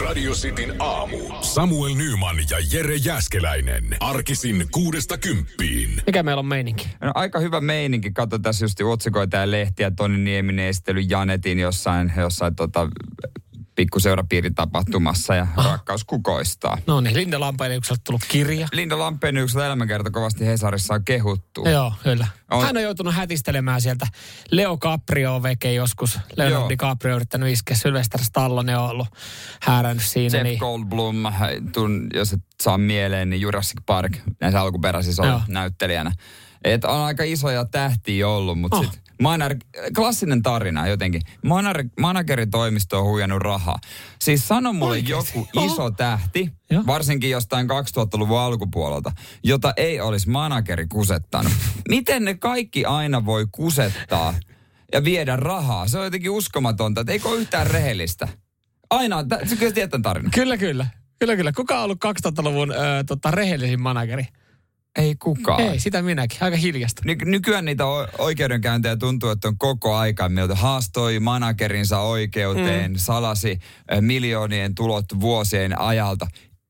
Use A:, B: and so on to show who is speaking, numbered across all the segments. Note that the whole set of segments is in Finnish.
A: Radio Cityn aamu. Samuel Nyman ja Jere Jäskeläinen. Arkisin kuudesta kymppiin.
B: Mikä meillä on meininki?
C: No, aika hyvä meininki. Katso tässä just otsikoita ja lehtiä. Toni Nieminen esittely Janetin jossain, jossain tota, pikkuseurapiirin tapahtumassa ja ah. rakkaus kukoistaa.
B: No niin, Linda Lampeenykseltä tullut kirja.
C: Linda Lampeenykseltä elämänkerta kovasti Hesarissa on kehuttu.
B: Joo, kyllä. On. Hän on joutunut hätistelemään sieltä. Leo Caprio veke joskus. Leo DiCaprio yrittänyt iskeä. Sylvester Stallone on ollut häärännyt siinä.
C: Jeff niin... Goldblum, tun, jos et saa mieleen, niin Jurassic Park näissä alkuperäisissä on näyttelijänä. Et on aika isoja tähtiä ollut, mutta oh. sitten Manar, klassinen tarina jotenkin. Manar, manageritoimisto on huijannut rahaa. Siis sano mulle Oikeasti? joku Oho. iso tähti, ja? varsinkin jostain 2000-luvun alkupuolelta, jota ei olisi manageri kusettanut. Miten ne kaikki aina voi kusettaa ja viedä rahaa? Se on jotenkin uskomatonta, että eikö ole yhtään rehellistä. Aina, sä kyllä tiedät tarina.
B: Kyllä, kyllä. Kyllä, kyllä. Kuka on ollut 2000-luvun äh, tota, rehellisin manageri?
C: Ei kukaan.
B: Ei, sitä minäkin. Aika hiljasta.
C: Ny- nykyään niitä oikeudenkäyntejä tuntuu, että on koko aika. Miltä haastoi managerinsa oikeuteen, mm. salasi miljoonien tulot vuosien ajalta.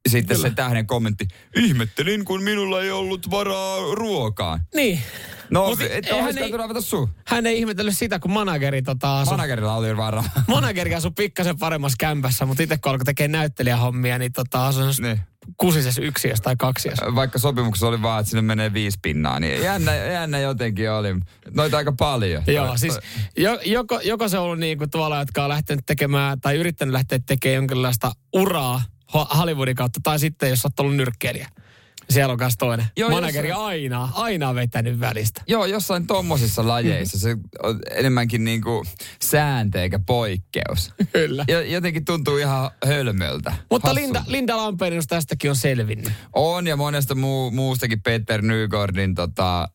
C: Sitten Kyllä. se tähden kommentti, ihmettelin, kun minulla ei ollut varaa ruokaan.
B: Niin.
C: No, Mut et hän ei, suu.
B: hän ei ihmetellyt sitä, kun manageri tota asu.
C: Managerilla oli varaa.
B: manageri asui pikkasen paremmassa kämpässä, mutta itse kun alkoi tekemään näyttelijähommia, niin tota asui niin kusisessa yksiössä tai kaksiössä.
C: Vaikka sopimuksessa oli vaan, että sinne menee viisi pinnaa, niin jännä, jännä jotenkin oli. Noita aika paljon.
B: Joo, siis jo, joko, joko se on ollut niin kuin tuolla, jotka on lähtenyt tekemään tai yrittänyt lähteä tekemään jonkinlaista uraa Hollywoodin kautta, tai sitten jos olet ollut nyrkkeilijä. Siellä on myös toinen. Joo, Manageri jossain... aina, aina vetänyt välistä.
C: Joo, jossain tommosissa lajeissa se on enemmänkin niin kuin sääntö eikä poikkeus.
B: Kyllä.
C: Ja, jotenkin tuntuu ihan hölmöltä.
B: Mutta Linda, Linda Lamperinus tästäkin on selvinnyt.
C: On ja monesta muu, muustakin Peter Nygordin tota, äh,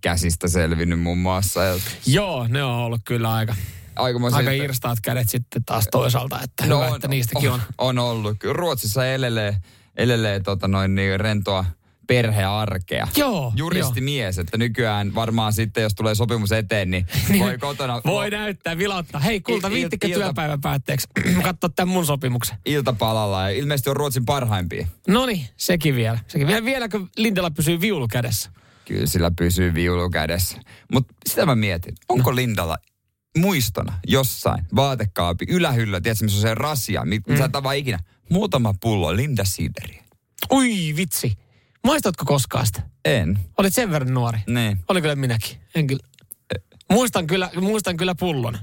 C: käsistä selvinnyt muun muassa.
B: Joo, ne on ollut kyllä aika Aikamoisen, aika irstaat kädet sitten taas toisaalta, että no hyvä, on, että niistäkin on.
C: On, on ollut. Ruotsissa elelee elelee tota noin niin rentoa perhearkea.
B: Joo.
C: Juristimies, että nykyään varmaan sitten, jos tulee sopimus eteen, niin, niin voi kotona...
B: voi näyttää, vilauttaa. Hei kulta, viittikö ilta, työpäivän päätteeksi katsoa tämän mun sopimuksen?
C: Iltapalalla ja ilmeisesti on Ruotsin parhaimpia.
B: No niin, sekin vielä. Sekin vielä. Vieläkö Lindellä pysyy viulu kädessä?
C: Kyllä sillä pysyy viulu kädessä. Mutta sitä mä mietin, onko no. Lindalla muistona jossain vaatekaapi ylähyllä, tiedätkö, missä on se rasia, mitä mm. sä et ikinä muutama pullo Linda Sideriä.
B: Ui vitsi. Maistatko koskaan sitä?
C: En.
B: Olit sen verran nuori?
C: Niin.
B: Oli kyllä minäkin. En kyllä. Muistan kyllä, muistan kyllä pullon.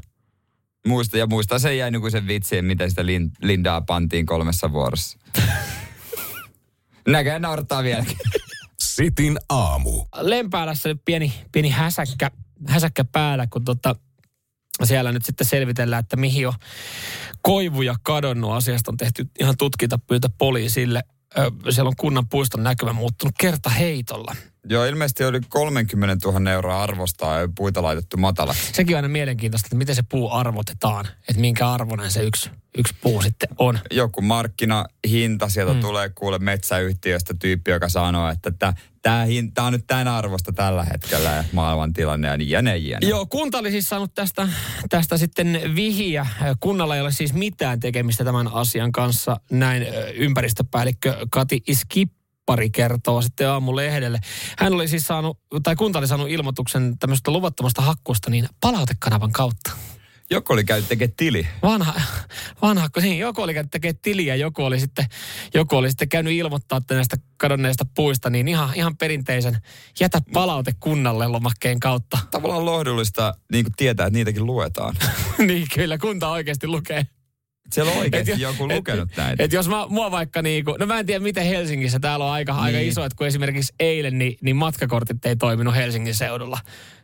C: Muista ja muista sen jäi sen vitsien, miten sitä Lindaa pantiin kolmessa vuorossa. Näkää naurattaa vieläkin.
A: Sitin aamu.
B: Lempäälässä pieni, pieni häsäkkä, häsäkkä päällä, kun tota, siellä nyt sitten selvitellään, että mihin on koivuja kadonnut. Asiasta on tehty ihan tutkintapyyntö poliisille. Siellä on kunnan puiston näkymä muuttunut kerta heitolla.
C: Joo, ilmeisesti oli 30 000 euroa arvostaa ja puita laitettu matala.
B: Sekin on aina mielenkiintoista, että miten se puu arvotetaan. Että minkä arvoinen se yksi, yksi puu sitten on.
C: Joku markkinahinta, sieltä mm. tulee kuule metsäyhtiöstä tyyppi, joka sanoo, että tämä hinta on nyt tämän arvosta tällä hetkellä ja maailman tilanne ja niin jne, jne.
B: Joo, kunta oli siis saanut tästä, tästä sitten vihiä. Kunnalla ei ole siis mitään tekemistä tämän asian kanssa. Näin ympäristöpäällikkö Kati Iskip pari kertoo sitten aamulehdelle. Hän oli siis saanut, tai kunta oli saanut ilmoituksen tämmöistä luvattomasta hakkuusta niin palautekanavan kautta.
C: Joku oli käynyt tekemään tili.
B: Vanha, vanha, niin, joku oli käynyt tekemään tili ja joku oli sitten, joku oli sitten käynyt ilmoittaa näistä kadonneista puista, niin ihan, ihan perinteisen jätä palaute kunnalle lomakkeen kautta.
C: Tavallaan lohdullista niin kuin tietää, että niitäkin luetaan.
B: niin, kyllä kunta oikeasti lukee.
C: Siellä on oikeasti et, joku et, lukenut et, näitä.
B: Et jos mä, mua vaikka niinku, no mä en tiedä miten Helsingissä, täällä on aika, niin. aika iso, että kun esimerkiksi eilen, niin, niin matkakortit ei toiminut Helsingin seudulla.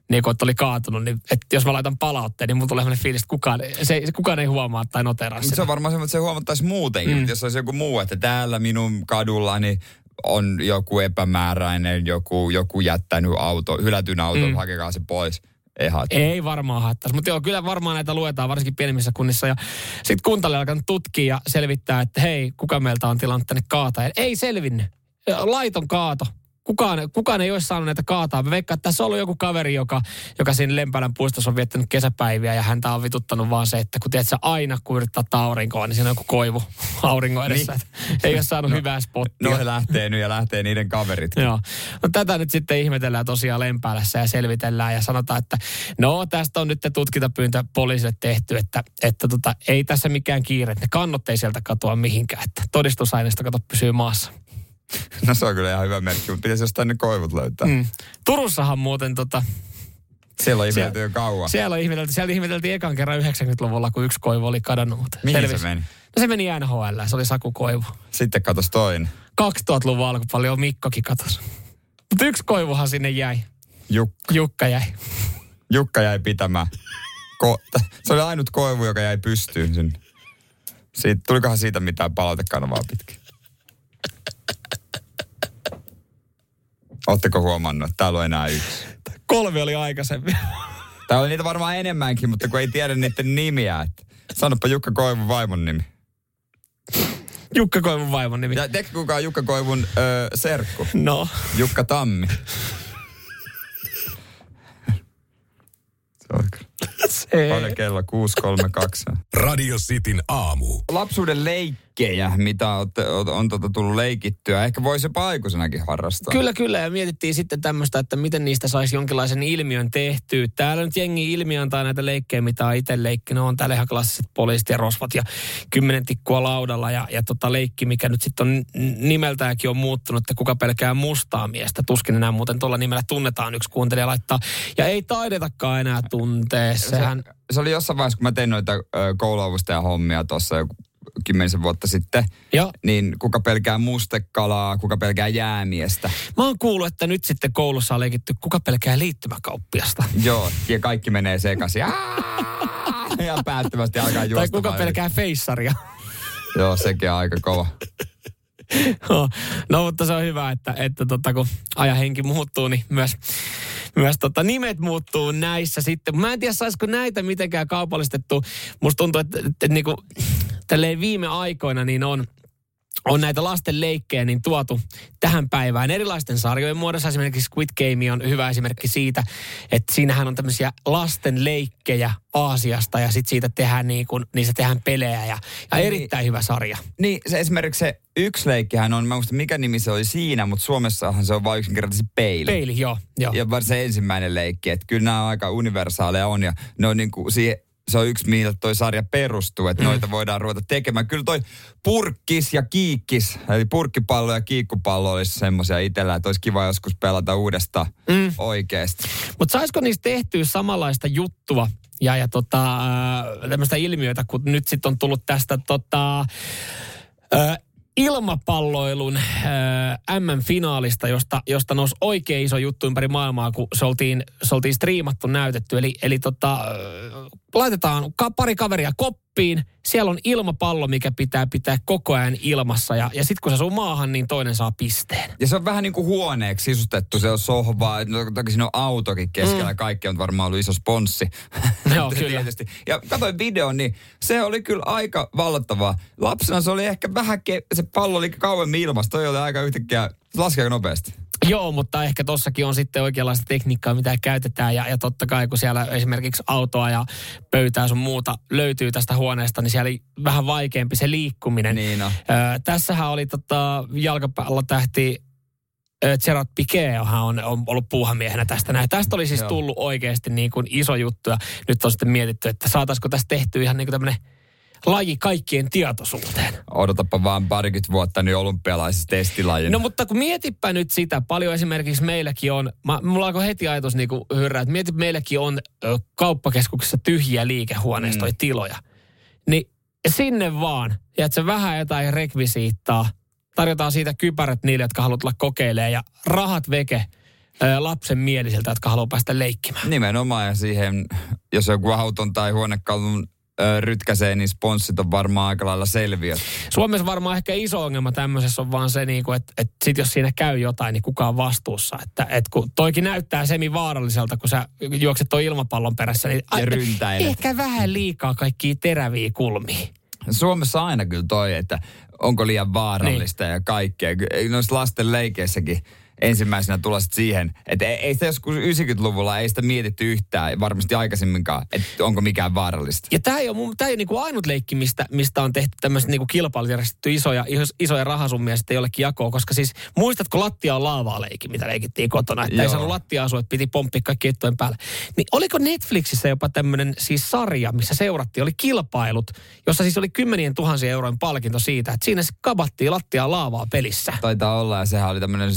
B: Niin kun oli kaatunut, niin että jos mä laitan palautteen, niin mulla tulee sellainen fiilis, että kukaan, se, kukaan ei huomaa tai noteraa
C: sitä. Se on varmaan semmoinen, että se huomattaisi muutenkin, mm. jos olisi joku muu, että täällä minun kadullani on joku epämääräinen, joku, joku jättänyt auto, hylätyn auton, mm. hakekaa se pois ei haittaa.
B: Ei varmaan haittaisi, mutta joo, kyllä varmaan näitä luetaan, varsinkin pienemmissä kunnissa. Ja sitten kuntalle alkanut tutkia ja selvittää, että hei, kuka meiltä on tilannut tänne kaata. Ei selvinnyt. Laiton kaato. Kukaan, kukaan ei olisi saanut näitä kaataa. Mä veikkaan, että tässä on ollut joku kaveri, joka, joka siinä Lempälän puistossa on viettänyt kesäpäiviä ja häntä on vituttanut vaan se, että kun tiedät, sä aina kun yrittää aurinkoa, niin siinä on joku koivu auringon edessä. Niin. Ei ole saanut no, hyvää spottia.
C: No he lähtee nyt ja lähtee niiden kaverit.
B: Joo. No tätä nyt sitten ihmetellään tosiaan Lempäälässä ja selvitellään ja sanotaan, että no tästä on nyt tutkintapyyntö poliisille tehty, että, että tota, ei tässä mikään kiire. Ne kannot ei sieltä katoa mihinkään, että todistusaineisto kato pysyy maassa.
C: No se on kyllä ihan hyvä merkki, mutta pitäisi jostain ne koivut löytää. Mm.
B: Turussahan muuten tota,
C: siellä on ihmetelty jo kauan.
B: Siellä on ihmetelty. Siellä ihmeteltiin ekan kerran 90-luvulla, kun yksi koivu oli kadonnut.
C: Mihin Selvis. se meni?
B: No se meni NHL, se oli Saku Koivu.
C: Sitten katos toinen.
B: 2000-luvun alkupuolella Mikkokin katos. Mutta yksi koivuhan sinne jäi.
C: Jukka.
B: Jukka jäi.
C: Jukka jäi pitämään. Ko- se oli ainut koivu, joka jäi pystyyn sinne. Siitä, tulikohan siitä mitään palautekanavaa pitkin? Oletteko huomannut, että täällä on enää yksi?
B: Kolme oli aikaisemmin.
C: Täällä oli niitä varmaan enemmänkin, mutta kun ei tiedä niiden nimiä. Että sanoppa Jukka Koivun vaimon nimi.
B: Jukka Koivun vaimon nimi.
C: Ja tiedätkö kuka on Jukka Koivun öö, serkku?
B: No.
C: Jukka Tammi. Se on kyllä. Se. Paljon kello 6.32.
A: Radio Cityn aamu.
C: Lapsuuden leikkejä, mitä on, on, on tota tullut leikittyä. Ehkä voisi jopa aikuisenakin harrastaa.
B: Kyllä, kyllä. Ja mietittiin sitten tämmöistä, että miten niistä saisi jonkinlaisen ilmiön tehtyä. Täällä nyt jengi ilmi antaa näitä leikkejä, mitä on itse leikkinyt. On täällä ihan klassiset poliisit ja rosvat ja kymmenen tikkua laudalla. Ja, ja tota leikki, mikä nyt sitten on nimeltäänkin on muuttunut, että kuka pelkää mustaa miestä. Tuskin enää muuten tuolla nimellä tunnetaan yksi kuuntelija laittaa. Ja ei taidetakaan enää tuntea. Sehän
C: se oli jossain vaiheessa, kun mä tein noita kouluavustajan hommia tuossa joku kymmenisen vuotta sitten, Joo. niin kuka pelkää mustekalaa, kuka pelkää jäämiestä.
B: Mä oon kuullut, että nyt sitten koulussa on leikitty, kuka pelkää liittymäkauppiasta.
C: Joo, ja kaikki menee sekaisin. ja päättömästi alkaa juosta.
B: Tai kuka pelkää feissaria.
C: Joo, sekin on aika kova.
B: no, mutta se on hyvä, että, että tota, kun ajahenki muuttuu, niin myös, myös tota, nimet muuttuu näissä sitten. Mä en tiedä, saisiko näitä mitenkään kaupallistettu. Musta tuntuu, että, että, että niin kuin, viime aikoina niin on – on näitä lasten leikkejä niin tuotu tähän päivään erilaisten sarjojen muodossa. Esimerkiksi Squid Game on hyvä esimerkki siitä, että siinähän on tämmöisiä lasten leikkejä Aasiasta ja sitten siitä tehdään niin kuin, niistä tehdään pelejä ja, ja niin, erittäin hyvä sarja.
C: Niin, se esimerkiksi se yksi leikkihän on, mä muista mikä nimi se oli siinä, mutta Suomessahan se on vain yksinkertaisesti peili.
B: Peili, joo. joo.
C: Ja se ensimmäinen leikki, että kyllä nämä on aika universaaleja on ja ne on niin kuin siihen se on yksi, millä toi sarja perustuu, että mm. noita voidaan ruveta tekemään. Kyllä toi purkkis ja kiikkis, eli purkkipallo ja kiikkupallo olisi semmoisia itsellä, että olisi kiva joskus pelata uudestaan mm. oikeasti.
B: Mutta saisiko niistä tehtyä samanlaista juttua ja, ja tota, tämmöistä ilmiötä, kun nyt sitten on tullut tästä tota, ilmapalloilun äh, M-finaalista, josta, josta nousi oikein iso juttu ympäri maailmaa, kun se oltiin, se oltiin striimattu, näytetty. Eli, eli tota, äh, laitetaan ka- pari kaveria koppiin, siellä on ilmapallo, mikä pitää pitää koko ajan ilmassa. Ja, ja sitten kun se asuu maahan, niin toinen saa pisteen.
C: Ja se on vähän niin kuin huoneeksi sisustettu, se on sohva, no, toki siinä on autokin keskellä, mm. kaikki on varmaan ollut iso sponssi.
B: Joo, kyllä.
C: Ja katsoin videon, niin se oli kyllä aika vallottavaa. Lapsena se oli ehkä vähän, ke- se pallo oli kauemmin ilmassa, toi oli aika yhtäkkiä, laskee nopeasti.
B: Joo, mutta ehkä tossakin on sitten oikeanlaista tekniikkaa, mitä käytetään. Ja, ja totta kai, kun siellä esimerkiksi autoa ja pöytää sun muuta löytyy tästä huoneesta, niin siellä oli vähän vaikeampi se liikkuminen.
C: Niin no. Ö,
B: tässähän oli tota, jalkapallotähti Gerard Piqué on, on ollut puuhamiehenä tästä näin. Tästä oli siis tullut oikeasti niin kuin iso juttu ja nyt on sitten mietitty, että saataisiko tästä tehtyä ihan niin kuin tämmöinen laji kaikkien tietoisuuteen.
C: Odotapa vaan parikymmentä vuotta niin olympialaisissa testilajina.
B: No mutta kun mietipä nyt sitä, paljon esimerkiksi meilläkin on, mä, mulla alkoi heti ajatus niin kuin hyrrää, että mietipä meilläkin on ö, kauppakeskuksessa tyhjiä liikehuoneistoja, mm. tiloja. Niin sinne vaan, ja että se vähän jotain rekvisiittaa, tarjotaan siitä kypärät niille, jotka haluat tulla kokeilemaan, ja rahat veke lapsen mieliseltä, jotka haluaa päästä leikkimään.
C: Nimenomaan, ja siihen, jos joku auton tai huonekalun rytkäsee, niin sponssit on varmaan aika lailla selviä.
B: Suomessa varmaan ehkä iso ongelma tämmöisessä on vaan se, niin kuin, että, että sit jos siinä käy jotain, niin kuka on vastuussa. Että, että kun toikin näyttää semi vaaralliselta, kun sä juokset tuon ilmapallon perässä, niin
C: ja
B: ehkä vähän liikaa kaikkia teräviä kulmia.
C: Suomessa aina kyllä toi, että onko liian vaarallista niin. ja kaikkea. Noissa lasten leikeissäkin ensimmäisenä tulla siihen, että ei, ei sitä joskus 90-luvulla ei sitä mietitty yhtään, varmasti aikaisemminkaan, että onko mikään vaarallista.
B: Ja tämä ei ole, tää ei ole niinku ainut leikki, mistä, mistä on tehty tämmöiset niinku kilpailujärjestetty isoja, isoja rahasummia sitten jollekin jakoon, koska siis muistatko lattia on laavaa leikki, mitä leikittiin kotona, että Joo. ei saanut lattia asua, että piti pomppia kaikki ettojen päälle. Niin oliko Netflixissä jopa tämmöinen siis sarja, missä seurattiin, oli kilpailut, jossa siis oli kymmenien tuhansien eurojen palkinto siitä, että siinä se kabattiin lattia laavaa pelissä.
C: Taitaa olla ja sehän oli tämmöinen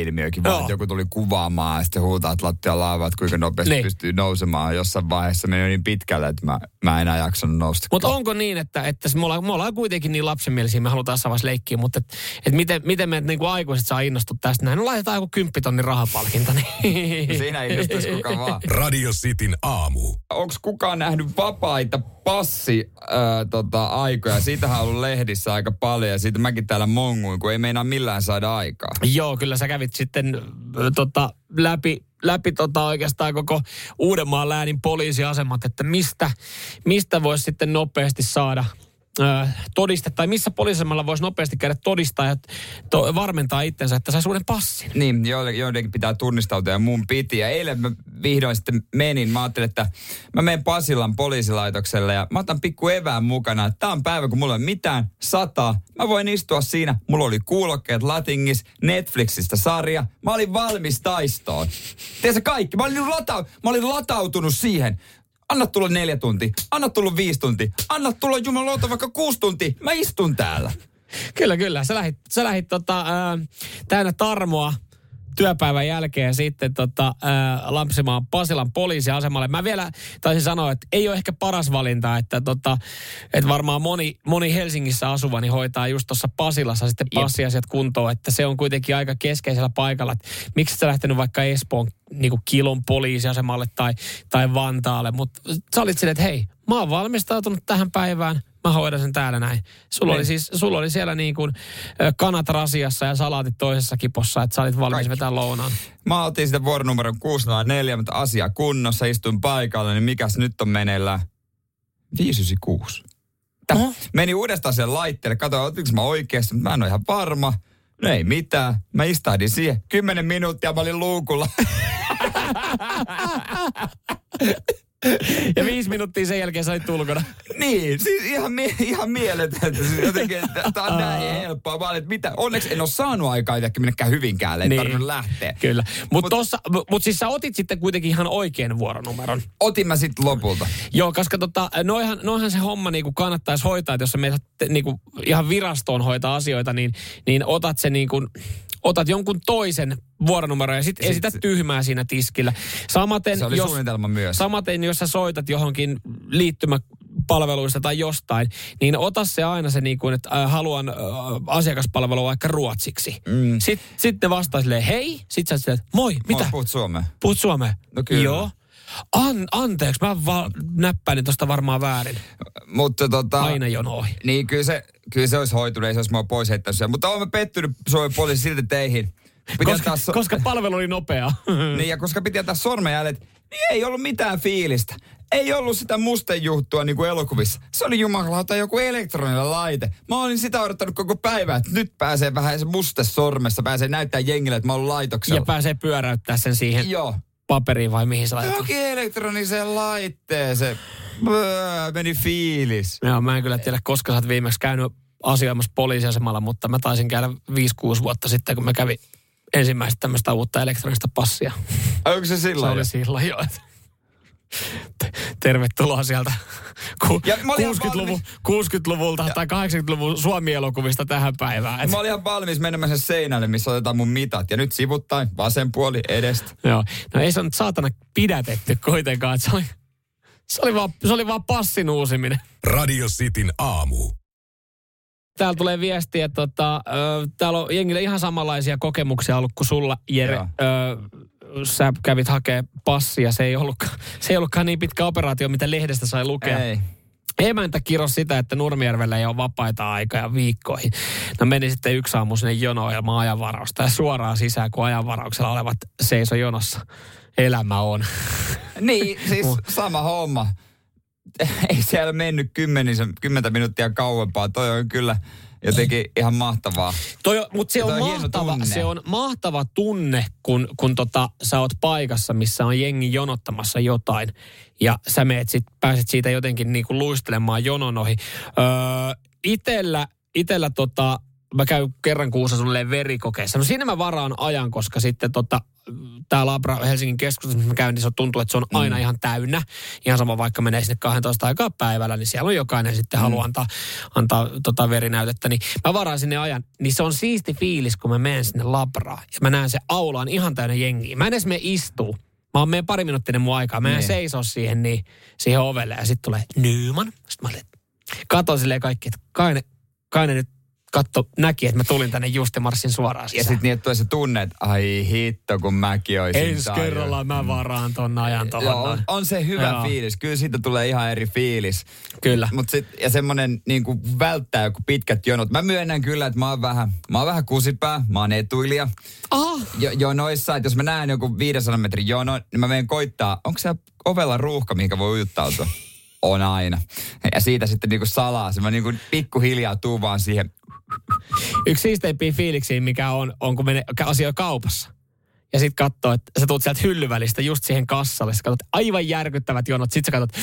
C: someilmiökin, vaan joku tuli kuvaamaan ja sitten huutaa, että lattia laavaa, että kuinka nopeasti niin. pystyy nousemaan. Jossain vaiheessa meni niin pitkälle, että mä, mä en enää jaksanut nousta.
B: Mutta onko niin, että, että me, ollaan, me ollaan kuitenkin niin lapsenmielisiä, me halutaan jossain leikkiä, mutta et, et miten, miten me niin kuin aikuiset saa innostua tästä näin? No laitetaan joku kymppitonnin rahapalkinto. Niin.
C: Siinä innostuisi kuka vaan.
A: Radio Cityn aamu.
C: Onko kukaan nähnyt vapaita passi äh, tota, aikoja? Siitähän on ollut lehdissä aika paljon ja siitä mäkin täällä monguin, kun ei meinaa millään saada aikaa.
B: Joo, kyllä sä kävit sitten äh, tota, läpi läpi tota oikeastaan koko Uudenmaan läänin poliisiasemat, että mistä, mistä voisi sitten nopeasti saada todiste, tai missä poliisemalla voisi nopeasti käydä todistaa ja to, varmentaa itsensä, että saisi uuden passin.
C: Niin, joidenkin pitää tunnistautua ja mun piti. Ja eilen mä vihdoin sitten menin. Mä ajattelin, että mä menen Pasilan poliisilaitokselle ja mä otan pikku evään mukana. Tämä on päivä, kun mulla ei mitään, sataa. Mä voin istua siinä. Mulla oli kuulokkeet Latingis, Netflixistä sarja. Mä olin valmis taistoon. Tiedätkö kaikki? Mä olin, lata- mä olin latautunut siihen. Anna tulla neljä tuntia, anna tulla viisi tuntia, anna tulla jumalauta vaikka kuusi tuntia. Mä istun täällä.
B: Kyllä, kyllä. Sä lähit, sä lähit tota, ää, täynnä tarmoa työpäivän jälkeen sitten tota, ää, Lampsimaan Pasilan poliisiasemalle. Mä vielä taisin sanoa, että ei ole ehkä paras valinta, että, tota, että varmaan moni, moni Helsingissä asuva niin hoitaa just tuossa Pasilassa sitten passiasiat kuntoon, että se on kuitenkin aika keskeisellä paikalla. Että miksi sä lähtenyt vaikka Espoon niin kuin kilon poliisiasemalle tai, tai Vantaalle, mutta sä olit silleen, että hei, mä oon valmistautunut tähän päivään, mä hoidan sen täällä näin. Sulla, oli, niin. siis, sulla oli siellä niin kuin kanat rasiassa ja salaatit toisessa kipossa, että sä olit valmis Kaikki. vetämään lounaan.
C: Mä otin sitä vuoronumeron 604, mutta asia kunnossa, istuin paikalle, niin mikäs nyt on meneillä? 596. Oho. Meni uudestaan sen laitteelle, katsoin, otinko mä oikeasti, mutta mä en ole ihan varma. No ei mitään. Mä istahdin siihen. Kymmenen minuuttia mä olin luukulla.
B: Ja viisi minuuttia sen jälkeen sä olit ulkona.
C: niin, siis ihan, mie- ihan mieletöntä. Siis jotenkin, että tämä on näin helppoa. Mä että mitä, onneksi en ole saanut aikaa itsekin mennäkään Hyvinkäälle, ei niin. tarvinnut lähteä.
B: Kyllä. Mutta mut, mut siis sä otit sitten kuitenkin ihan oikean vuoronumeron.
C: Otin mä sitten lopulta.
B: Joo, koska tota, noihan, noihan se homma niinku kannattaisi hoitaa, että jos sä menet niinku ihan virastoon hoitaa asioita, niin, niin otat se niinku otat jonkun toisen vuoronumeron ja sitten sit esität tyhmää siinä tiskillä. Samaten,
C: se oli jos, suunnitelma myös.
B: Samaten, jos sä soitat johonkin liittymäpalveluista tai jostain, niin ota se aina se niin kuin, että äh, haluan äh, asiakaspalvelua vaikka ruotsiksi. Mm. Sitten sit ne vastaa silleen, hei. Sitten sä silleen, moi, mitä? Moi,
C: puhut suomea.
B: Puhut suomea.
C: No kyllä.
B: Joo. An, anteeksi, mä va- näppäin tuosta varmaan väärin.
C: Mutta tota...
B: Aina jono.
C: Niin, kyllä se, kyllä se olisi hoitunut, ei se olisi mua pois heittänyt. Mutta olemme pettynyt Suomen poliisi silti teihin.
B: Koska, so- koska palvelu oli nopea.
C: niin, ja koska piti antaa sormenjäljet, niin ei ollut mitään fiilistä. Ei ollut sitä mustejuhtua niin kuin elokuvissa. Se oli jumalauta joku elektroninen laite. Mä olin sitä odottanut koko päivä, että nyt pääsee vähän se muste sormessa, pääsee näyttää jengille, että mä oon laitoksella.
B: Ja pääsee pyöräyttää sen siihen.
C: Joo
B: paperiin vai mihin sä laitat?
C: Johonkin elektroniseen laitteeseen. Böö, meni fiilis.
B: Joo, mä en kyllä tiedä, koska sä oot viimeksi käynyt asioimassa poliisiasemalla, mutta mä taisin käydä 5-6 vuotta sitten, kun mä kävin ensimmäistä tämmöistä uutta elektronista passia.
C: Onko se silloin?
B: Se oli silloin, joo. Tervetuloa sieltä ku, 60-luvun, 60-luvulta ja. tai 80-luvun Suomi-elokuvista tähän päivään.
C: Et. Mä olin ihan valmis menemään sen seinälle, missä otetaan mun mitat. Ja nyt sivuttain, vasen puoli edestä.
B: Joo. No ei se nyt saatana pidätetty kuitenkaan. Se oli, se oli, vaan, se oli vaan passin uusiminen.
A: Radio Cityn aamu.
B: Täällä tulee viestiä, että tota, täällä on jengille ihan samanlaisia kokemuksia ollut kuin sulla, Jere. Ö, sä kävit hakea passia, se ei, ollutkaan, se ei ollutkaan niin pitkä operaatio, mitä lehdestä sai lukea.
C: Ei.
B: Emäntä kiros sitä, että Nurmijärvellä ei ole vapaita aikaa viikkoihin. No meni sitten yksi aamu sinne jonoon ilman ajanvarausta ja suoraan sisään, kun ajanvarauksella olevat seiso jonossa. Elämä on.
C: Niin, siis sama homma. Ei siellä mennyt kymmenisen, kymmentä minuuttia kauempaa. Toi on kyllä Jotenkin ihan mahtavaa.
B: Toi, mutta se on,
C: on
B: mahtava, se on mahtava tunne, kun, kun tota, sä oot paikassa, missä on jengi jonottamassa jotain. Ja sä meet sit, pääset siitä jotenkin niinku luistelemaan jonon ohi. Öö, itellä, itellä tota, mä käyn kerran kuussa sulle verikokeessa. No siinä mä varaan ajan, koska sitten tota, tää Labra Helsingin keskustassa, missä mä käyn, niin se tuntuu, että se on aina
C: Mm.
B: ihan täynnä. Ihan sama vaikka menee sinne 12 aikaa päivällä, niin siellä on jokainen sitten mm. haluaa antaa, antaa tota verinäytettä. Niin mä varaan sinne ajan. Niin se on siisti fiilis, kun mä menen sinne Labraan. Ja mä näen se aulaan ihan täynnä jengiä. Mä en edes mene istuu. Mä oon meidän pari minuuttinen mun aikaa. Mä en
C: Niin.
B: seisoo siihen, niin, siihen ovelle. Ja sitten tulee Nyman. Sitten mä olin, katon silleen kaikki, että kai ne, kai ne nyt katto, näki, että mä tulin tänne just ja marssin suoraan
C: Ja
B: sisään.
C: sitten niin, että tulee se tunne, että ai hitto, kun mäkin olisin
B: Ensi kerralla mä varaan ton ajan tohon.
C: Joo, on, on se hyvä
B: Joo.
C: fiilis. Kyllä siitä tulee ihan eri fiilis.
B: Kyllä.
C: Mut sit, ja semmonen niin kuin välttää joku pitkät jonot. Mä myönnän kyllä, että mä oon vähän, mä oon vähän kusipää, mä oon etuilija.
B: Ah,
C: Jo, jonoissa, että jos mä näen joku 500 metrin jono, niin mä menen koittaa, onko se ovella ruuhka, mihinkä voi ujuttautua? On aina. Ja siitä sitten niinku salaa, se mä niinku pikkuhiljaa tuu vaan siihen.
B: Yksi siisteimpiä fiiliksiä, mikä on, on kun menee asioi kaupassa. Ja sit katsoo, että sä tulet sieltä hyllyvälistä just siihen kassalle. Sä katsot aivan järkyttävät jonot. Sit sä katsot,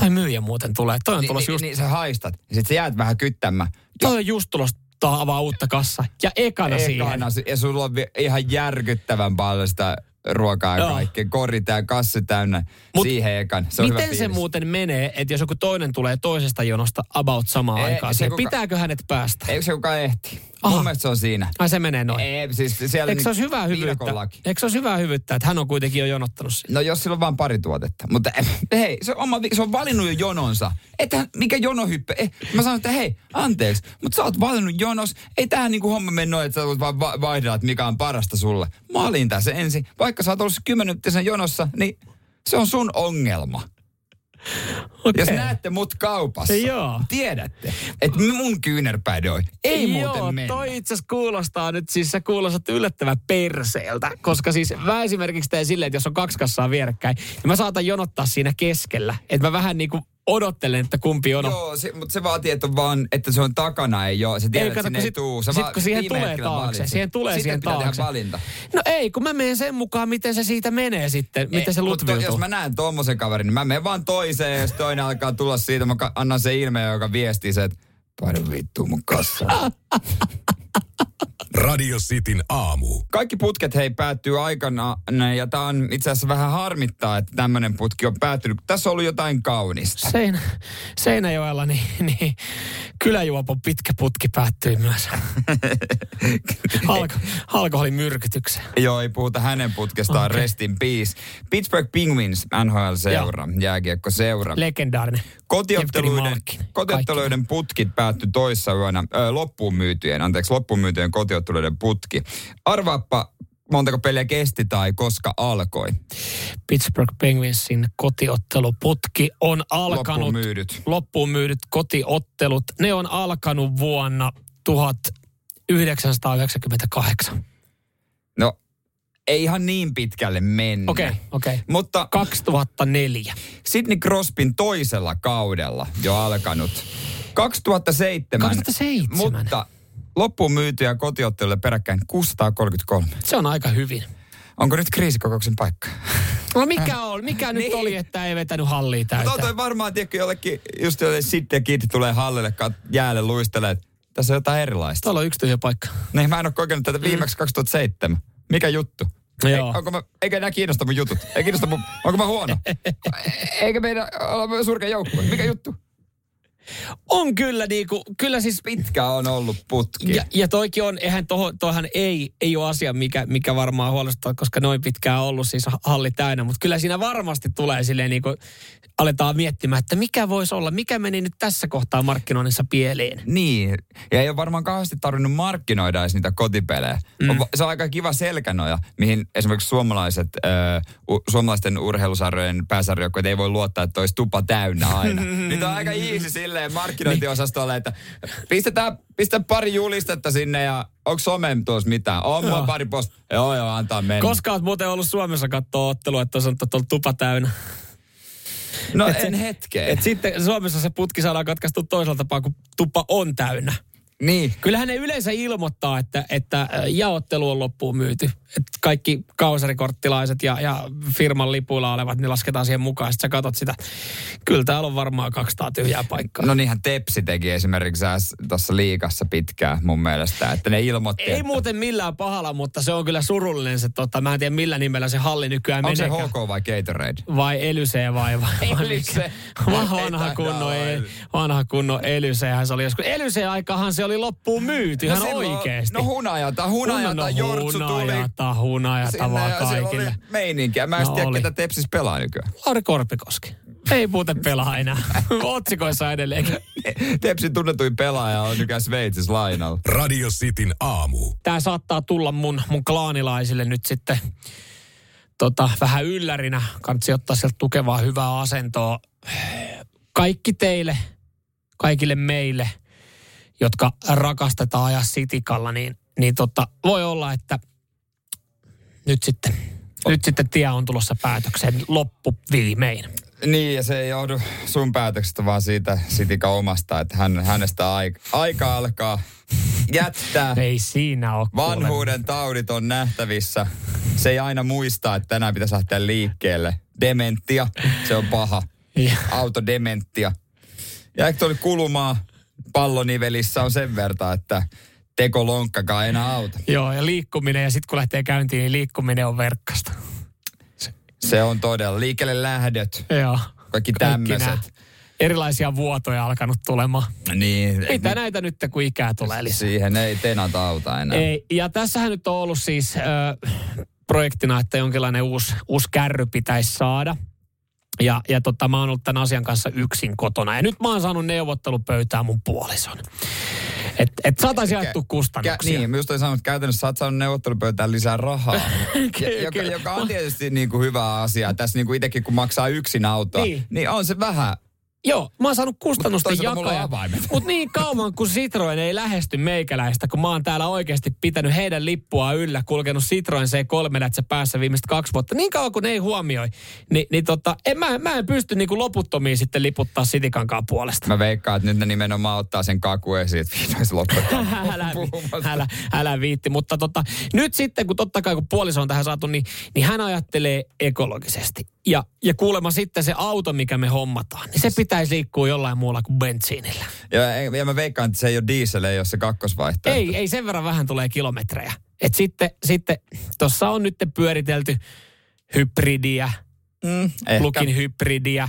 B: toi myyjä muuten tulee. Toi on
C: Niin,
B: tulossa
C: niin,
B: just,
C: niin sä haistat. Ja sit sä jäät vähän kyttämään.
B: toi on just tulossa avaa uutta kassa. Ja ekana, siihen.
C: Ekana, ja sulla on ihan järkyttävän paljon sitä ruokaa ja kaikkea. Kori tää, kassi täynnä.
B: Mut
C: siihen ekan. Se on
B: Miten se muuten menee, että jos joku toinen tulee toisesta jonosta about samaan
C: Ei,
B: aikaan,
C: se kuka-
B: pitääkö hänet päästä?
C: Eikö se kukaan ehti?
B: Aha.
C: Mun mielestä se on siinä.
B: Ai se menee noin.
C: Ei, siis siellä
B: Eikö se olisi hyvää hyvyyttä? Eikö se olisi hyvää hyvyyttä, että hän on kuitenkin jo jonottanut siinä?
C: No jos sillä on vain pari tuotetta. Mutta eh, hei, se on, oma, se on valinnut jo jononsa. Että mikä jonohyppe. Eh, mä sanon, että hei, anteeksi, mutta sä oot valinnut jonos. Ei tähän niinku homma mene noin, että sä voit vaan va- vaihdella, että mikä on parasta sulle. Mä olin tässä ensin. Vaikka sä oot ollut 10 minuuttisen jonossa, niin se on sun ongelma.
B: Okay.
C: Jos näette mut kaupassa,
B: Joo.
C: tiedätte, että mun kyynärpäiden on. Ei
B: Joo,
C: muuten mennä.
B: toi itse asiassa kuulostaa nyt, siis sä kuulostat yllättävän perseeltä. Koska siis mä esimerkiksi teen silleen, että jos on kaksi kassaa vierekkäin, niin mä saatan jonottaa siinä keskellä. Että mä vähän niin kuin odottelen, että kumpi on.
C: Joo, se, mutta se vaatii, että, on vaan, että se on takana, ei ole. Se tiedät,
B: Ei,
C: että sinne
B: kun
C: ei
B: sit-
C: tuu. Sä
B: sit
C: vaan
B: kun siihen tulee taakse, siihen tulee
C: Sitten
B: siihen taakse.
C: tehdä valinta.
B: No ei, kun mä menen sen mukaan, miten se siitä menee sitten. Miten se
C: Ei, mutta
B: lutviutuu.
C: Jos mä näen tommosen kaverin, niin mä menen vaan toiseen, jos toinen alkaa tulla siitä, mä annan se ilme, joka viestii se, että painu vittu mun kassaan.
A: Radio Cityn aamu.
C: Kaikki putket hei päättyy aikana, ja tää on itse asiassa vähän harmittaa, että tämmönen putki on päättynyt. Tässä on ollut jotain kaunista.
B: Seinä, Seinäjoella, niin, niin kyläjuopon pitkä putki päättyi myös Alko, alkoholimyrkytykseen.
C: Joo, ei puhuta hänen putkestaan, okay. rest in peace. Pittsburgh Penguins, NHL-seura, jääkiekko-seura.
B: Legendaarinen.
C: Kotiotteluiden, kotiotteluiden putkit päättyi toissa yönä, ö, loppuun myytyjen, anteeksi, loppuun myytyjen kotiotteluiden putki. Arvaappa, montako peliä kesti tai koska alkoi.
B: Pittsburgh Penguinsin kotiotteluputki on alkanut.
C: Loppuun myydyt.
B: Loppuun myydyt kotiottelut. Ne on alkanut vuonna 1998.
C: Ei ihan niin pitkälle mennä.
B: Okei, okay, okei. Okay.
C: Mutta
B: 2004.
C: Sidney Crosbyn toisella kaudella jo alkanut. 2007.
B: 2007.
C: Mutta loppuun myytyjä kotiotteluille peräkkäin 633.
B: Se on aika hyvin.
C: Onko nyt kriisikokouksen paikka?
B: No mikä on? Mikä nyt
C: Niin.
B: oli, että ei vetänyt hallia
C: Mutta on
B: täyteen?
C: toi varmaan, tiedätkö, jollekin, just jolle sitten kiitti tulee hallille, kat, jäälle luistelee, että tässä on jotain erilaista.
B: Tuolla on yksi tyhjä paikka.
C: Niin mä en ole kokenut tätä viimeksi 2007. Mikä juttu? Ei, onko mä, eikä enää kiinnosta mun jutut? Ei kiinnosta mun, onko mä huono? Eikä meidän olla surkea joukkue. Mikä juttu?
B: On kyllä niinku, kyllä siis
C: Pitkä on ollut putki.
B: Ja, ja toikin on, eihän toho, toihan ei, ei ole asia, mikä, mikä varmaan huolestuttaa, koska noin pitkään on ollut siis halli täynnä. Mutta kyllä siinä varmasti tulee silleen niin kuin, aletaan miettimään, että mikä voisi olla, mikä meni nyt tässä kohtaa markkinoinnissa pieleen.
C: Niin, ja ei ole varmaan kauheasti tarvinnut markkinoida edes niitä kotipelejä. Mm. On, se on aika kiva selkänoja, mihin esimerkiksi suomalaiset, äh, u, suomalaisten urheilusarjojen pääsarjoukkueet ei voi luottaa, että olisi tupa täynnä aina. Niitä on aika easy silleen markkinointiosastolle, että pistetään, pistetään pari julistetta sinne ja onko someen tuossa mitään? On
B: Joo.
C: pari post. Joo, joo, antaa mennä.
B: Koska olet muuten ollut Suomessa katsoa ottelua, että on sanottu, että on tupa täynnä.
C: no
B: et
C: en
B: se-
C: hetkeen.
B: Et sitten Suomessa se putki saadaan katkaistua toisella tapaa, kun tupa on täynnä.
C: Niin.
B: Kyllähän ne yleensä ilmoittaa, että, että jaottelu on loppuun myyty. Että kaikki kausarikorttilaiset ja, ja firman lipuilla olevat, niin lasketaan siihen mukaan. Sitten sä katot sitä. Kyllä täällä on varmaan 200 tyhjää paikkaa.
C: No niinhän Tepsi teki esimerkiksi tuossa liikassa pitkään mun mielestä, että ne ilmoitti.
B: Ei
C: että...
B: muuten millään pahalla, mutta se on kyllä surullinen se, tota, mä en tiedä millä nimellä se halli nykyään
C: Onko
B: menee.
C: se HK vai Gatorade?
B: Vai Elysee vai, vai
C: Elyse.
B: vanha
C: olla.
B: vanha kunnon Elysehän se oli joskus. Elyseen aikahan se oli loppuun myyty ihan
C: silloin-
B: oikeesti.
C: No hunajata, hunajata,
B: no,
C: Jortsu tuli.
B: hunajata, hunajata vaan kaikille.
C: oli meininkiä. Mä en
B: No
C: tiedä,
B: oli.
C: ketä Tepsis pelaa nykyään.
B: Lauri Korpikoski. Ei muuten pelaa enää. Otsikoissa edelleenkin.
C: Tepsin tunnetuin pelaaja on nykyään Sveitsissä lainalla.
A: Radio Cityn aamu.
B: Tämä saattaa tulla mun, mun klaanilaisille nyt sitten tota, vähän yllärinä. Kansi ottaa sieltä tukevaa hyvää asentoa. Kaikki teille, kaikille meille, jotka rakastetaan ajaa sitikalla, niin, niin tota, voi olla, että nyt sitten, nyt sitten tie on tulossa päätökseen loppu viimein.
C: Niin, ja se ei johdu sun päätöksestä, vaan siitä Sitika omasta, että hän, hänestä aika, aika alkaa jättää.
B: Ei siinä ole. kuule.
C: Vanhuuden taudit on nähtävissä. Se ei aina muista, että tänään pitäisi lähteä liikkeelle. Dementia, se on paha. Autodementia. Ja ehkä oli kulumaa pallonivelissä on sen verran, että tekolonkkakaan ei enää auta.
B: Joo, ja liikkuminen, ja sitten kun lähtee käyntiin, niin liikkuminen on verkkasta.
C: Se on todella. Liikkeelle lähdöt,
B: Joo.
C: kaikki tämmöiset.
B: Erilaisia vuotoja alkanut tulemaan.
C: Niin,
B: Mitä näitä nyt, kun ikää tulee lisää?
C: Siihen ei tenat auta enää.
B: Ei, ja tässähän nyt on ollut siis ö, projektina, että jonkinlainen uusi, uusi kärry pitäisi saada. Ja, ja tota, mä oon ollut tämän asian kanssa yksin kotona. Ja nyt mä oon saanut neuvottelupöytään mun puolison. Että et saataisiin jaettu
C: Kä,
B: kustannuksia.
C: niin, minusta oli sanonut, että käytännössä sä oot saanut neuvottelupöytään lisää rahaa. ja, joka,
B: kyllä.
C: joka on tietysti niin kuin hyvä asia. Tässä niin kuin itsekin kun maksaa yksin autoa,
B: Niin.
C: niin, niin on se vähän.
B: Joo, mä oon saanut kustannusten
C: Mut avaimet.
B: Mutta niin kauan kun Citroen ei lähesty meikäläistä, kun mä oon täällä oikeasti pitänyt heidän lippua yllä, kulkenut Citroen C3 lätsä päässä viimeiset kaksi vuotta. Niin kauan kun ne ei huomioi, niin, niin tota, en, mä, mä en pysty niinku loputtomiin sitten liputtaa Sitikankaan puolesta.
C: Mä veikkaan, että nyt ne nimenomaan ottaa sen kaku esiin, että vihdoin se lopettaa
B: älä, älä, älä viitti. Mutta tota, nyt sitten, kun totta kai kun puoliso on tähän saatu, niin, niin hän ajattelee ekologisesti. Ja, ja kuulemma sitten se auto, mikä me hommataan, niin se pitäisi liikkua jollain muulla kuin bensiinillä.
C: Ja, ja mä veikkaan, että se ei ole diesel, ei ole se kakkosvaihtoehto.
B: Ei, ei sen verran vähän tulee kilometrejä. Et sitten, sitten tuossa on nyt pyöritelty hybridiä,
C: Mm,
B: plugin hybridiä.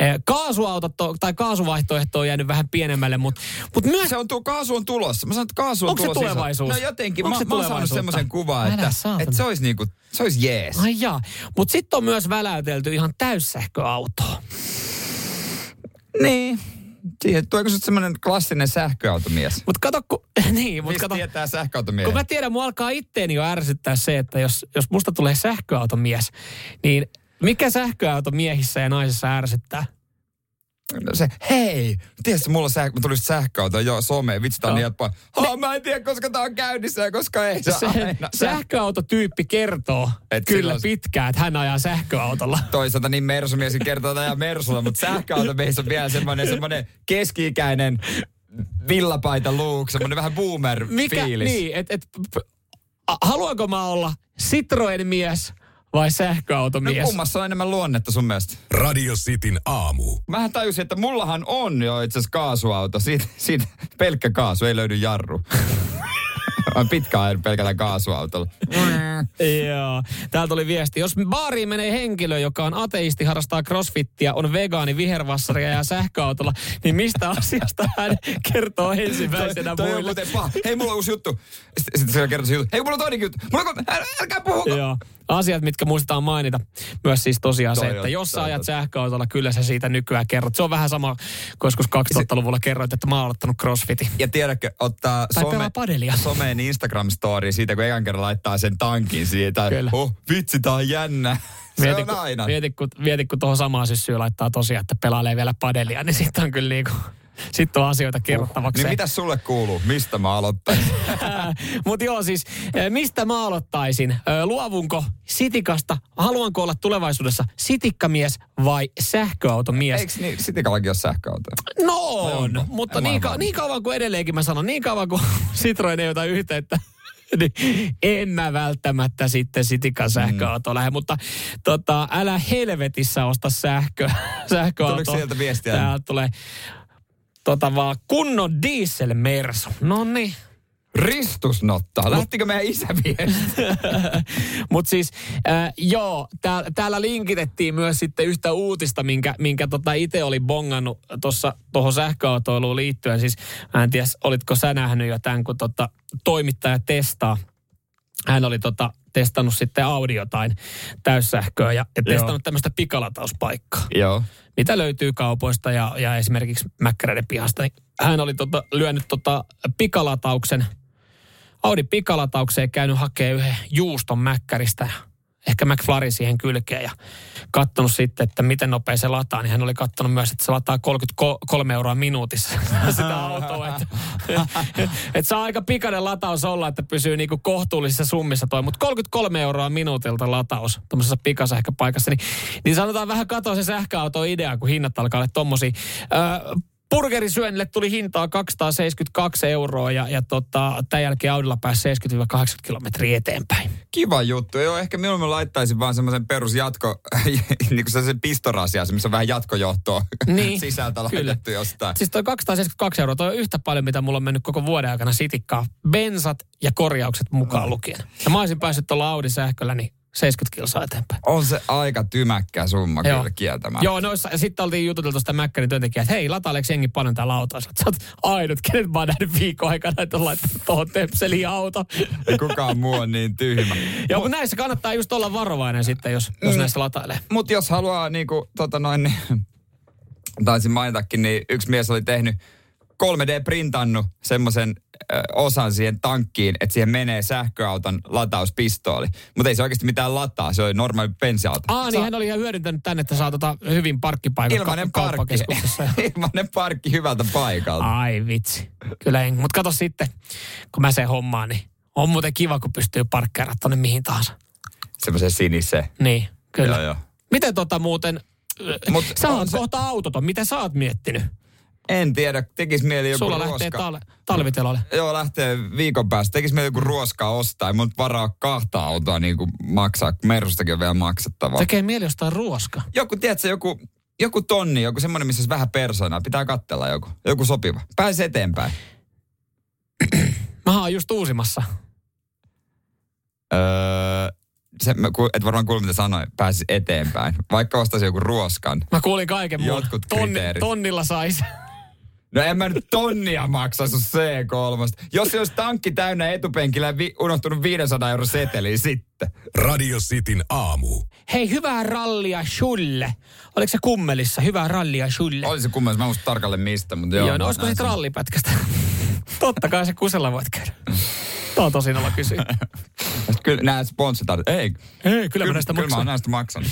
B: Eh, Kaasuautot tai kaasuvaihtoehto on jäänyt vähän pienemmälle, mutta mut myös...
C: Se on tuo, kaasu on tulossa. Mä sanon, että kaasu on
B: Onko se
C: tulossa. iso.
B: tulevaisuus?
C: No jotenkin.
B: Onko
C: Mä,
B: se
C: mä oon saanut semmoisen kuvan, että, että se olisi niinku, se olisi jees.
B: Ai jaa. Mutta sitten on myös väläytelty ihan täyssähköautoa.
C: Niin. Siihen, tuleeko se semmoinen klassinen sähköautomies?
B: Mutta kato, kun... niin, mutta
C: Mistä
B: kato...
C: tietää sähköautomies?
B: Kun mä tiedän, mua alkaa itteeni jo ärsyttää se, että jos, jos musta tulee sähköautomies, niin mikä sähköautomiehissä ja naisissa ärsyttää?
C: No se, hei, tiedätkö, mulla on sähkö, mä tulin sähköauto, joo, some, vitsi, tää on
B: Joo.
C: niin helppoa. Oh, mä en tiedä, koska tää on käynnissä ja koska ei se,
B: Se
C: aina.
B: sähköautotyyppi kertoo
C: Et
B: kyllä
C: silloin-
B: pitkään, että hän ajaa sähköautolla.
C: Toisaalta niin mersumies kertoo tätä Mersulla, mutta sähköautomiehissä on vielä semmoinen, semmoinen keski-ikäinen villapaita luuk, semmoinen vähän boomer
B: Mikä, niin, et, et, p- haluanko mä olla Citroen mies vai
C: No
B: sähköautomies?
C: kummassa on enemmän luonnetta sun mielestä?
A: Radio Cityn aamu.
C: Mähän tajusin, että mullahan on jo itse asiassa kaasuauto. Siitä, siitä pelkkä kaasu, ei löydy jarru. Olen pitkään ajanut pelkällä kaasuautolla.
B: Joo. Täältä oli viesti. Jos baariin menee henkilö, joka on ateisti, harrastaa crossfittiä, on vegaani, vihervassari ja sähköautolla, niin mistä asiasta hän kertoo ensimmäisenä
C: toi, toi
B: muille?
C: paha. Hei, mulla on uusi juttu. Sitten, se kertoo juttu. Hei, mulla on toinenkin juttu. Mulla on, äl, älkää puhuko.
B: Joo. Asiat, mitkä muistetaan mainita. Myös siis tosiaan
C: Toi
B: se, että jos sä ajat sähköautolla, kyllä sä siitä nykyään kerrot. Se on vähän sama, kun joskus 2000-luvulla kerroit, että mä oon aloittanut crossfitin.
C: Ja tiedätkö, ottaa
B: Tai
C: some,
B: padelia.
C: someen Instagram-story siitä, kun ekan kerran laittaa sen tankin siitä.
B: Kyllä.
C: Oh, vitsi, tää on jännä. Se
B: Mieti,
C: on aina.
B: Mieti, kun, mieti, kun tuohon samaan syssyyn laittaa tosiaan, että pelailee vielä padelia, niin sitten on kyllä niinku... sitten on asioita kerrottavaksi.
C: Niin mitä sulle kuuluu? Mistä mä aloittaisin?
B: Mutta joo siis, mistä mä aloittaisin? Luovunko sitikasta? Haluanko olla tulevaisuudessa sitikkamies vai sähköautomies?
C: Eikö niin, sitikallakin ole sähköauto?
B: No on, no, mutta niin, ka- niin kauan kuin edelleenkin mä sanon, niin kauan kuin Citroen ei ota yhteyttä niin en mä välttämättä sitten sitikan sähköauto mm. lähde, mutta tota, älä helvetissä osta sähkö, sähköauto.
C: Tuliko sieltä viestiä?
B: Täältä tulee tota vaan kunnon dieselmersu. No niin.
C: Ristusnotta. Lähtikö meidän isä
B: Mutta siis, äh, joo, tää, täällä linkitettiin myös sitten yhtä uutista, minkä, minkä tota itse oli bongannut tuossa tuohon sähköautoiluun liittyen. Siis mä en tiedä, olitko sä nähnyt jo tämän, kun tota, toimittaja testaa. Hän oli tota, testannut sitten audiotain täyssähköä ja, ja testannut tämmöistä pikalatauspaikaa.
C: Joo.
B: Mitä löytyy kaupoista ja, ja esimerkiksi Mäkkäräiden pihasta. Niin hän oli tota, lyönyt tota pikalatauksen – Audi pikalataukseen käynyt hakemaan yhden juuston mäkkäristä ehkä McFlurry siihen kylkeen ja katsonut sitten, että miten nopea se lataa, niin hän oli katsonut myös, että se lataa 33 euroa minuutissa sitä autoa. Että, että saa aika pikainen lataus olla, että pysyy niinku kohtuullisissa summissa toi, mutta 33 euroa minuutilta lataus tuommoisessa pikasähköpaikassa, niin, niin sanotaan vähän katoa se sähköauto idea, kun hinnat alkaa olla tommosia. Öö, Burgerisyönnille tuli hintaa 272 euroa ja, ja tota, tämän jälkeen Audilla pääsi 70-80 kilometriä eteenpäin.
C: Kiva juttu. Joo, ehkä minun mä laittaisin vaan semmoisen perusjatko, niin kuin se pistorasia, missä on vähän jatkojohtoa niin, sisältä laitettu kyllä. jostain.
B: Siis toi 272 euroa, toi on yhtä paljon, mitä mulla on mennyt koko vuoden aikana sitikkaa. Bensat ja korjaukset mukaan mm. lukien. Ja mä olisin päässyt tuolla Audi sähköllä, niin 70 kilsaa eteenpäin.
C: On se aika tymäkkä summa Joo. kyllä kieltämään.
B: Joo, noissa, ja sitten oltiin jututeltu sitä Mäkkärin työntekijää, että hei, lataileeko jengi paljon täällä autoa? Sä oot ainut, kenet mä oon nähnyt viikon aikana, että on laittanut tuohon tepseliin auto.
C: Ei kukaan muu on niin tyhmä.
B: Joo, mutta näissä kannattaa just olla varovainen sitten, jos, jos mm, näissä latailee.
C: Mutta jos haluaa niinku, tota noin, niin, taisin mainitakin, niin yksi mies oli tehnyt 3D-printannut semmoisen osan siihen tankkiin, että siihen menee sähköauton latauspistooli. Mutta ei se oikeasti mitään lataa, se oli normaali bensiauto.
B: Aa, niin Sa- hän oli ihan hyödyntänyt tänne, että saa tota hyvin parkkipaikan
C: Ilmanen ka- parkki. Ilmanen parkki hyvältä paikalta.
B: Ai vitsi. Kyllä en. Mutta kato sitten, kun mä sen hommaan, niin on muuten kiva, kun pystyy parkkeeraamaan tonne mihin tahansa.
C: Semmoisen sinise.
B: Niin, kyllä. Joo, joo. Miten tota muuten, Mut sä oot se... kohta autoton, mitä sä oot miettinyt?
C: En tiedä, tekis mieli joku
B: Sulla
C: ruoska.
B: lähtee tal- talvitelolle.
C: Joo, lähtee viikon päästä. Tekis mieli joku ruoska ostaa. Ei mun varaa kahta autoa niin kuin maksaa. Merustakin on vielä maksettavaa.
B: Tekee mieli ostaa ruoska.
C: Joku, tiedätkö, joku, joku tonni, joku semmoinen, missä on vähän persoonaa. Pitää katsella joku. Joku sopiva. Pääsi eteenpäin.
B: Mä oon just uusimassa.
C: Öö, se, et varmaan kuulin, mitä sanoin, pääsi eteenpäin. Vaikka ostaisi joku ruoskan.
B: Mä kuulin kaiken muun. Jotkut Tonni, Tonnilla saisi.
C: No en mä nyt tonnia maksa sun C3. Jos se olisi tankki täynnä etupenkillä vi- unohtunut 500 euro seteli sitten.
A: Radio Cityn aamu.
B: Hei, hyvää rallia sulle. Oliko se kummelissa? Hyvää rallia sulle.
C: Oli se kummelissa, mä muistan tarkalleen mistä, mutta joo.
B: Joo, no olisiko sitten rallipätkästä? Totta kai se kusella voit käydä. Tuo on tosi olla kysyä.
C: kyllä nämä sponsorit, ei.
B: Ei, kyllä, mä näistä
C: maksan. Kyllä mä näistä maksan.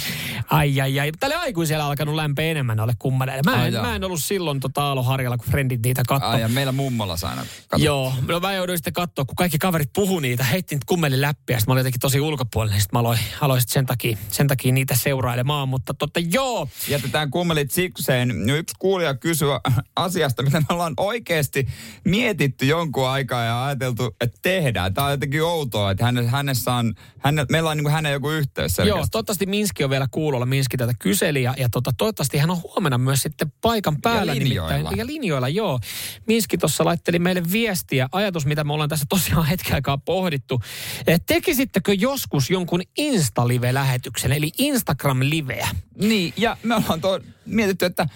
B: Ai, ai, ai. Tälle aikuisella alkanut lämpeä enemmän ole kummaleille. Mä, en, mä en ollut silloin tota Aaloharjalla, kun frendit niitä katsoi.
C: Ai, ja meillä mummolla aina
B: Joo, no mä jouduin sitten katsoa, kun kaikki kaverit puhu niitä, heitti niitä kummelin läppiä. Sitten mä olin jotenkin tosi ulkopuolinen, sitten mä aloin, aloin sen, takia, sen takia niitä seurailemaan. Mutta totta joo.
C: Jätetään kummelit sikseen. Yksi kuulija kysyä asiasta, mitä me ollaan oikeasti mietitty jonkun aikaa ja ajateltu, että tehdään tehdään. Tämä on jotenkin outoa, että häne, hänessä on, häne, meillä on niin hänen joku yhteys selkeästi.
B: Joo, toivottavasti Minski on vielä kuulolla. Minski tätä kyseli ja, ja tota, toivottavasti hän on huomenna myös sitten paikan päällä.
C: Ja linjoilla.
B: Nimittäin, ja linjoilla, joo. Minski tuossa laitteli meille viestiä, ajatus, mitä me ollaan tässä tosiaan hetken aikaa pohdittu. Et tekisittekö joskus jonkun Insta-live-lähetyksen, eli Instagram-liveä?
C: Niin, ja me ollaan tuo, mietitty, että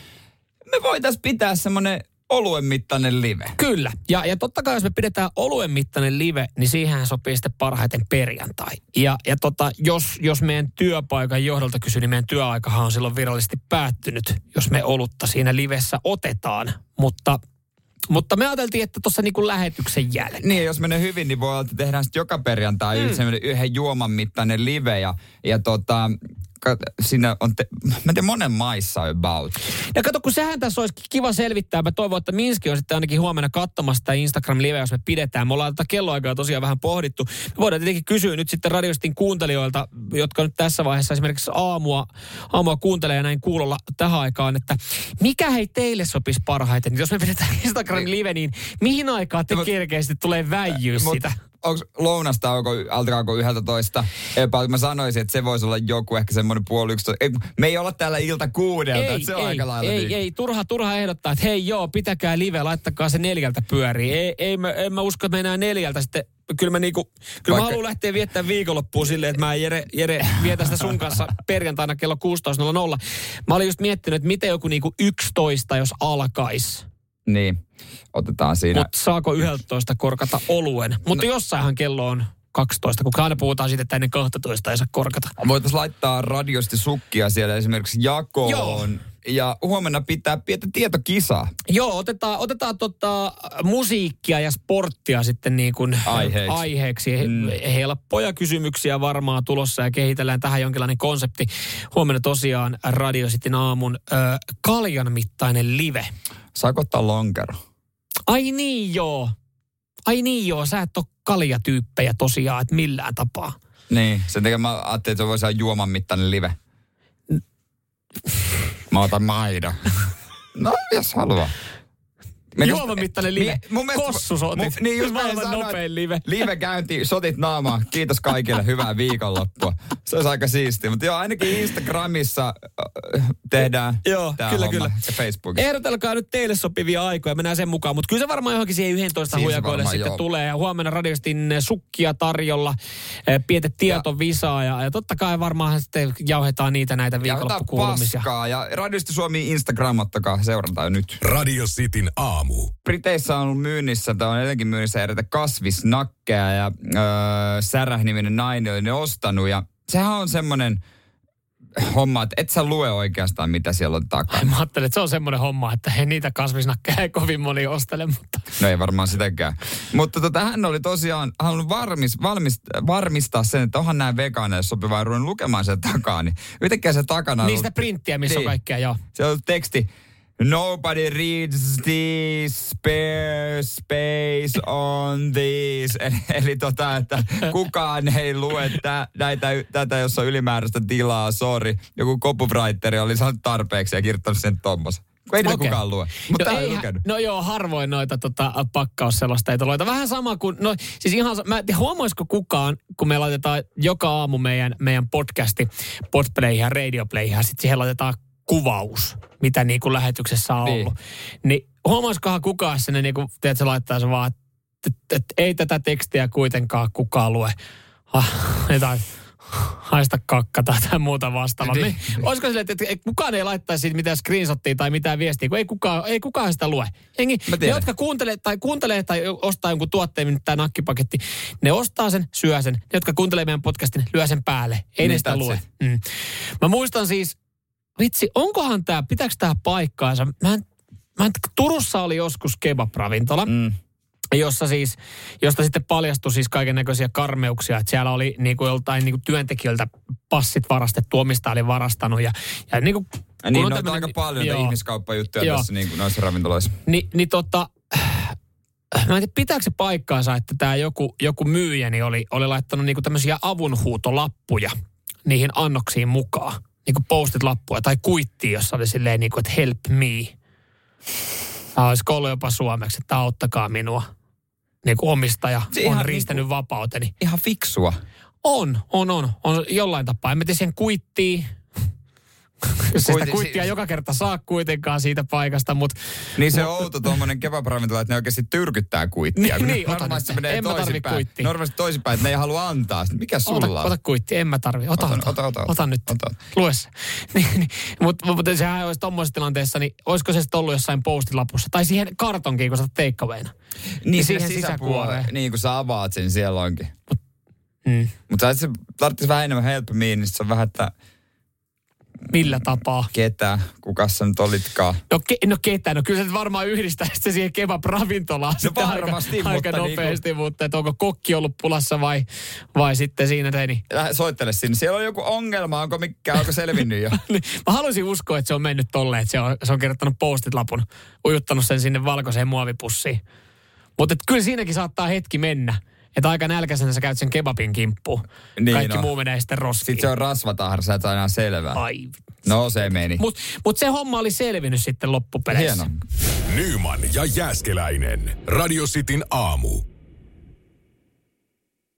C: me voitaisiin pitää semmoinen oluen mittainen live.
B: Kyllä. Ja, ja totta kai jos me pidetään oluen mittainen live, niin siihen sopii sitten parhaiten perjantai. Ja, ja tota, jos, jos meidän työpaikan johdolta kysyy, niin meidän työaikahan on silloin virallisesti päättynyt, jos me olutta siinä livessä otetaan. Mutta mutta me ajateltiin, että tuossa niinku lähetyksen jälkeen.
C: Niin, jos menee hyvin, niin voi olla, että tehdään sitten joka perjantai mm. yhden juoman mittainen live. Ja, ja tota, siinä on, te, mä en tiedä, monen maissa about.
B: Ja kato, kun sehän tässä olisi kiva selvittää. Mä toivon, että Minski on sitten ainakin huomenna katsomassa sitä Instagram-liveä, jos me pidetään. Me ollaan tätä kelloaikaa tosiaan vähän pohdittu. Me voidaan tietenkin kysyä nyt sitten radiostin kuuntelijoilta, jotka nyt tässä vaiheessa esimerkiksi aamua, aamua kuuntelee ja näin kuulolla tähän aikaan, että mikä hei teille sopisi parhaiten? Jos me pidetään Instagram-live, niin mihin aikaan te kerkeästi tulee väijyä sitä?
C: Onko lounastauko, alkaako yhdeltä toista? Epä, mä sanoisin, että se voisi olla joku ehkä semmoinen puoli yksi. Ei, me ei olla täällä ilta kuudelta,
B: ei,
C: se on
B: ei,
C: aika lailla
B: Ei,
C: niin.
B: ei, turha, turha ehdottaa, että hei joo, pitäkää live, laittakaa se neljältä pyöriin. Ei, ei mä, en mä usko, että me enää neljältä sitten kyllä mä, niinku, kyllä Vaikka... mä haluan lähteä viettämään viikonloppuun silleen, että mä Jere, Jere vietä sitä sun kanssa perjantaina kello 16.00. Mä olin just miettinyt, että miten joku niinku 11, jos alkaisi.
C: Niin, otetaan siinä.
B: Mutta saako 11 korkata oluen? Mutta no. jossainhan kello on 12, kun aina puhutaan siitä, että ennen 12 ei saa korkata.
C: Voitaisiin laittaa radiosti sukkia siellä esimerkiksi jakoon.
B: Joo.
C: Ja huomenna pitää pientä tietokisaa.
B: Joo, otetaan, otetaan tota, musiikkia ja sporttia sitten niin kuin
C: Aiheeksi.
B: aiheeksi. Mm. Helppoja kysymyksiä varmaan tulossa ja kehitellään tähän jonkinlainen konsepti. Huomenna tosiaan Radio Cityn aamun ö, kaljan mittainen live.
C: Saako ottaa lonkero?
B: Ai niin joo. Ai niin joo, sä et ole kaljatyyppejä tosiaan, että millään tapaa.
C: Niin, sen takia mä ajattelin, että se voisi olla juoman mittainen live. Mä otan maidon. No, jos haluaa.
B: Juoman mittainen live. Mun mielestä, Kossu sotit. Mun,
C: niin just
B: mä otan nopein live.
C: Live käynti, sotit naamaa. Kiitos kaikille, hyvää viikonloppua. Se olisi aika siistiä. Mutta joo, ainakin Instagramissa äh, tehdään
B: Joo,
C: tää
B: kyllä,
C: homma.
B: kyllä.
C: Ja Facebookissa.
B: Ehdotelkaa nyt teille sopivia aikoja, mennään sen mukaan. Mutta kyllä se varmaan johonkin siihen 11
C: Siihen se
B: hujakoille
C: varmaan,
B: sitten
C: joo.
B: tulee. Ja huomenna radiostin sukkia tarjolla, eh, pietet tietovisaa ja, ja totta kai varmaan sitten jauhetaan niitä näitä viikonloppukuulumisia.
C: paskaa. Ja Radiosti Suomi Instagram, ottakaa seurantaa nyt.
A: Radio Cityn aamu.
C: Briteissä on ollut myynnissä, tai on etenkin myynnissä eräitä kasvisnakkeja ja öö, Säräh-niminen nainen oli ne ostanut. Ja sehän on semmoinen homma, että et sä lue oikeastaan, mitä siellä on takana.
B: Mä ajattelin, että se on semmoinen homma, että he niitä kasvisnakkeja ei kovin moni ostele, mutta
C: No ei varmaan sitäkään. Mutta tota, hän oli tosiaan halunnut varmis, valmist, varmistaa sen, että onhan nämä vegaaneille sopivaa ja lukemaan sen takaa. Niin yhtäkkiä se takana on
B: niistä
C: ollut-
B: printtiä, missä on
C: Niin.
B: kaikkea, joo.
C: Se on teksti. Nobody reads this spare space on this. Eli, eli tota, että kukaan ei lue tä, näitä, tätä, jossa on ylimääräistä tilaa, sorry. Joku copywriteri oli saanut tarpeeksi ja kirjoittanut sen tommosen. Kun ei niitä
B: Okei.
C: kukaan lue. Mutta
B: no,
C: ei lukenut.
B: no joo, harvoin noita tota, pakkausselosteita Vähän sama kuin, no siis ihan, mä en huomaisiko kukaan, kun me laitetaan joka aamu meidän, meidän podcasti, podplayhin ja radioplayhin, ja sitten siihen laitetaan kuvaus, mitä niin kuin lähetyksessä on
C: Niin.
B: ollut. Niin huomaisikohan kukaan sinne, niin kuin, tiedätkö, laittaa se vaan, että et, et, ei tätä tekstiä kuitenkaan kukaan lue. Ha, jotain, haista kakka tai jotain muuta vastaavaa.
C: Niin.
B: Me, olisiko sille, että, että kukaan ei laittaisi siitä mitään screenshottia tai mitään viestiä, kun ei kukaan, ei kukaan sitä lue. Jengi,
C: Mä
B: ne, jotka kuuntelee tai, kuuntelee tai ostaa jonkun tuotteen, nyt tämä nakkipaketti, ne ostaa sen, syö sen. Ne, jotka kuuntelee meidän podcastin, lyö sen päälle. Ei
C: Niin,
B: ne sitä lue.
C: it.
B: Mm. Mä muistan siis, vitsi, onkohan tämä, pitääkö tämä paikkaansa? Mä en, mä en, Turussa oli joskus kebab-ravintola
C: Mm.
B: jossa siis, josta sitten paljastui siis kaiken näköisiä karmeuksia, että siellä oli niin kuin joltain niin kuin työntekijöiltä passit varastettu, omista oli varastanut ja, ja niin kuin, kun
C: Niin,
B: on
C: noita aika paljon
B: joo.
C: ihmiskauppajuttuja
B: Joo.
C: tässä niin kuin noissa ravintoloissa.
B: Ni, niin tota, mä en tiedä, pitääkö se paikkaansa, että tämä joku, joku myyjäni oli, oli laittanut niinku tämmöisiä avunhuutolappuja niihin annoksiin mukaan. Niinku postit lappuja tai kuittia, jossa oli silleen niinku, että help me. Tämä olisiko ollut jopa suomeksi, että auttakaa minua. Niinku omistaja
C: Se
B: on
C: ihan
B: riistänyt vapauteni.
C: Ihan fiksua.
B: On, on, on. On jollain tapaa. En mä tiedä sen kuittiin. Jos sitä
C: Kuitti-
B: kuittia
C: si-
B: joka kerta saa kuitenkaan siitä paikasta, mutta
C: Niin se on outo tuommoinen kebab-ravintola, että ne oikeasti tyrkyttää kuittia.
B: Niin, niin,
C: normaalisti se menee
B: En
C: toisinpäin. Normaalisti toisinpäin, että ne ei halua antaa. Mikä sulla
B: ota,
C: on?
B: ota kuitti, en mä tarvi. Ota,
C: Ota,
B: ota,
C: ota, ota,
B: ota nyt.
C: ota.
B: Lue se. niin, niin, mutta mut, sehän olisi tuommoisessa tilanteessa, niin olisiko se sitten ollut jossain postilapussa? Tai siihen kartonkiin, kun sä takeawayna.
C: Niin,
B: siihen
C: siihen sisäpuoleen. Niin, kun sä avaat sen, siellä onkin.
B: Mm.
C: Mutta se tarvitsisi vähän enemmän help me, niin se on vähän, että
B: Millä tapaa?
C: Ketä? Kukas sä nyt olitkaan?
B: No, ke, no ketä? No kyllä se varmaan yhdistää se siihen kebab-ravintolaan no,
C: varmasti,
B: aika, aika
C: mutta
B: nopeasti, niinku... mutta että onko kokki ollut pulassa vai, vai sitten siinä teini?
C: Soittele sinne. Siellä on joku ongelma, onko mikä, onko selvinnyt jo?
B: niin, mä haluaisin uskoa, että se on mennyt tolleen, että se on, se on kirjoittanut postit-lapun, ujuttanut sen sinne valkoiseen muovipussiin. Mutta kyllä siinäkin saattaa hetki mennä. Että aika nälkäisenä sä käyt sen kebabin kimppuun. Niin Kaikki no. muu menee sitten roskiin.
C: Sitten se on rasvatahra, sä et aina selvää.
B: Ai.
C: No se meni.
B: Mutta mut se homma oli selvinnyt sitten loppupeleissä.
C: Hieno.
A: Nyman ja Jääskeläinen. Radio Cityn aamu.